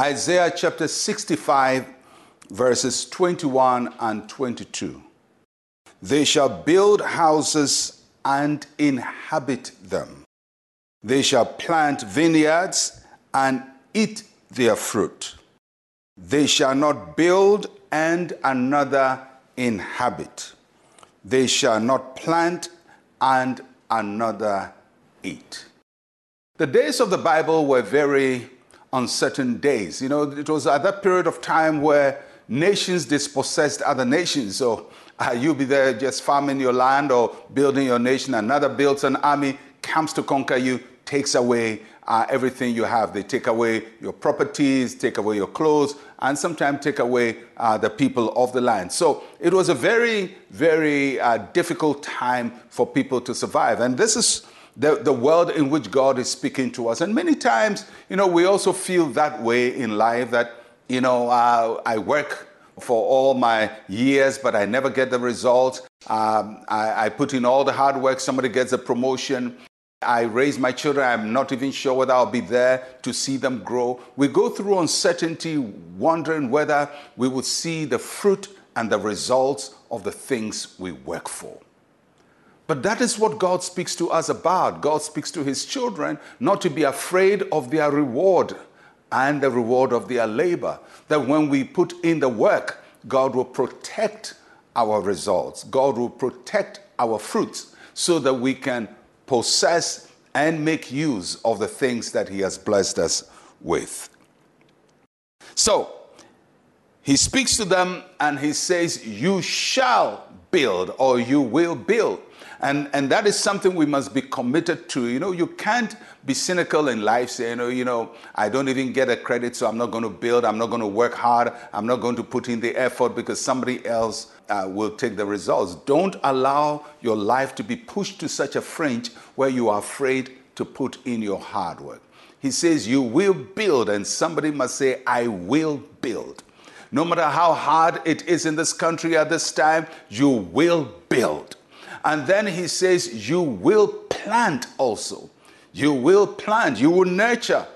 Isaiah chapter 65, verses 21 and 22. They shall build houses and inhabit them. They shall plant vineyards and eat their fruit. They shall not build and another inhabit. They shall not plant and another eat. The days of the Bible were very uncertain days. You know, it was at that period of time where nations dispossessed other nations. So uh, you'll be there just farming your land or building your nation. Another builds an army, comes to conquer you, takes away uh, everything you have. They take away your properties, take away your clothes, and sometimes take away uh, the people of the land. So it was a very, very uh, difficult time for people to survive. And this is the, the world in which God is speaking to us. And many times, you know, we also feel that way in life that, you know, uh, I work for all my years, but I never get the results. Um, I, I put in all the hard work, somebody gets a promotion. I raise my children, I'm not even sure whether I'll be there to see them grow. We go through uncertainty, wondering whether we will see the fruit and the results of the things we work for. But that is what God speaks to us about. God speaks to his children not to be afraid of their reward and the reward of their labor. That when we put in the work, God will protect our results, God will protect our fruits so that we can possess and make use of the things that he has blessed us with. So, he speaks to them and he says, You shall build or you will build. And, and that is something we must be committed to. You know, you can't be cynical in life, saying, oh, you know, I don't even get a credit, so I'm not going to build, I'm not going to work hard, I'm not going to put in the effort because somebody else uh, will take the results. Don't allow your life to be pushed to such a fringe where you are afraid to put in your hard work. He says, You will build, and somebody must say, I will build. No matter how hard it is in this country at this time, you will build. And then he says, You will plant also. You will plant, you will nurture.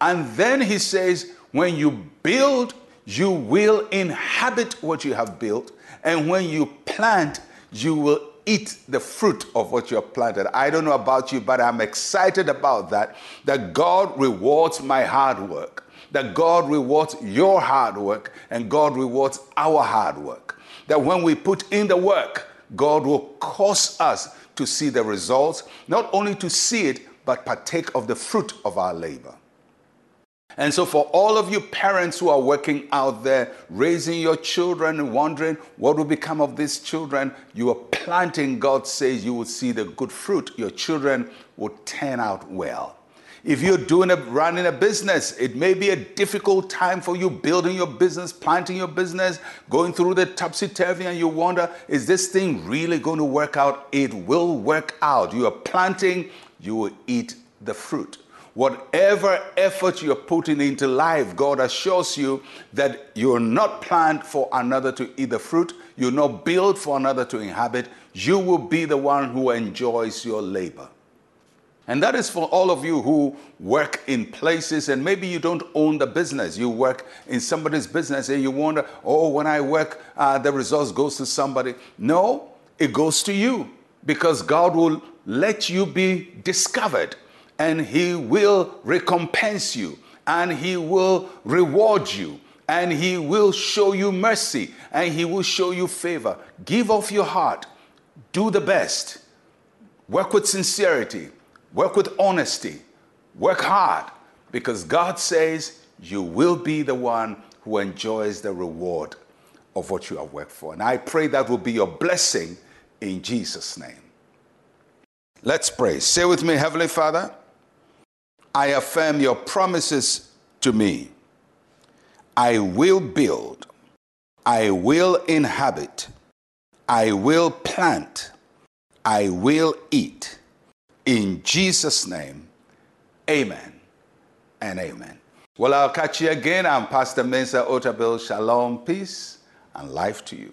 And then he says, When you build, you will inhabit what you have built. And when you plant, you will eat the fruit of what you have planted. I don't know about you, but I'm excited about that. That God rewards my hard work, that God rewards your hard work, and God rewards our hard work. That when we put in the work, God will cause us to see the results, not only to see it, but partake of the fruit of our labor. And so, for all of you parents who are working out there, raising your children and wondering what will become of these children, you are planting, God says you will see the good fruit. Your children will turn out well. If you're doing a, running a business, it may be a difficult time for you building your business, planting your business, going through the topsy turvy, and you wonder, is this thing really going to work out? It will work out. You are planting, you will eat the fruit. Whatever effort you're putting into life, God assures you that you're not planned for another to eat the fruit, you're not built for another to inhabit. You will be the one who enjoys your labor. And that is for all of you who work in places and maybe you don't own the business. You work in somebody's business and you wonder, oh, when I work, uh, the results goes to somebody. No, it goes to you because God will let you be discovered and He will recompense you and He will reward you and He will show you mercy and He will show you favor. Give off your heart, do the best, work with sincerity Work with honesty. Work hard because God says you will be the one who enjoys the reward of what you have worked for. And I pray that will be your blessing in Jesus' name. Let's pray. Say with me, Heavenly Father, I affirm your promises to me. I will build, I will inhabit, I will plant, I will eat in Jesus' name, amen and amen. Well, I'll catch you again. I'm Pastor Mensa Otabil. Shalom, peace, and life to you.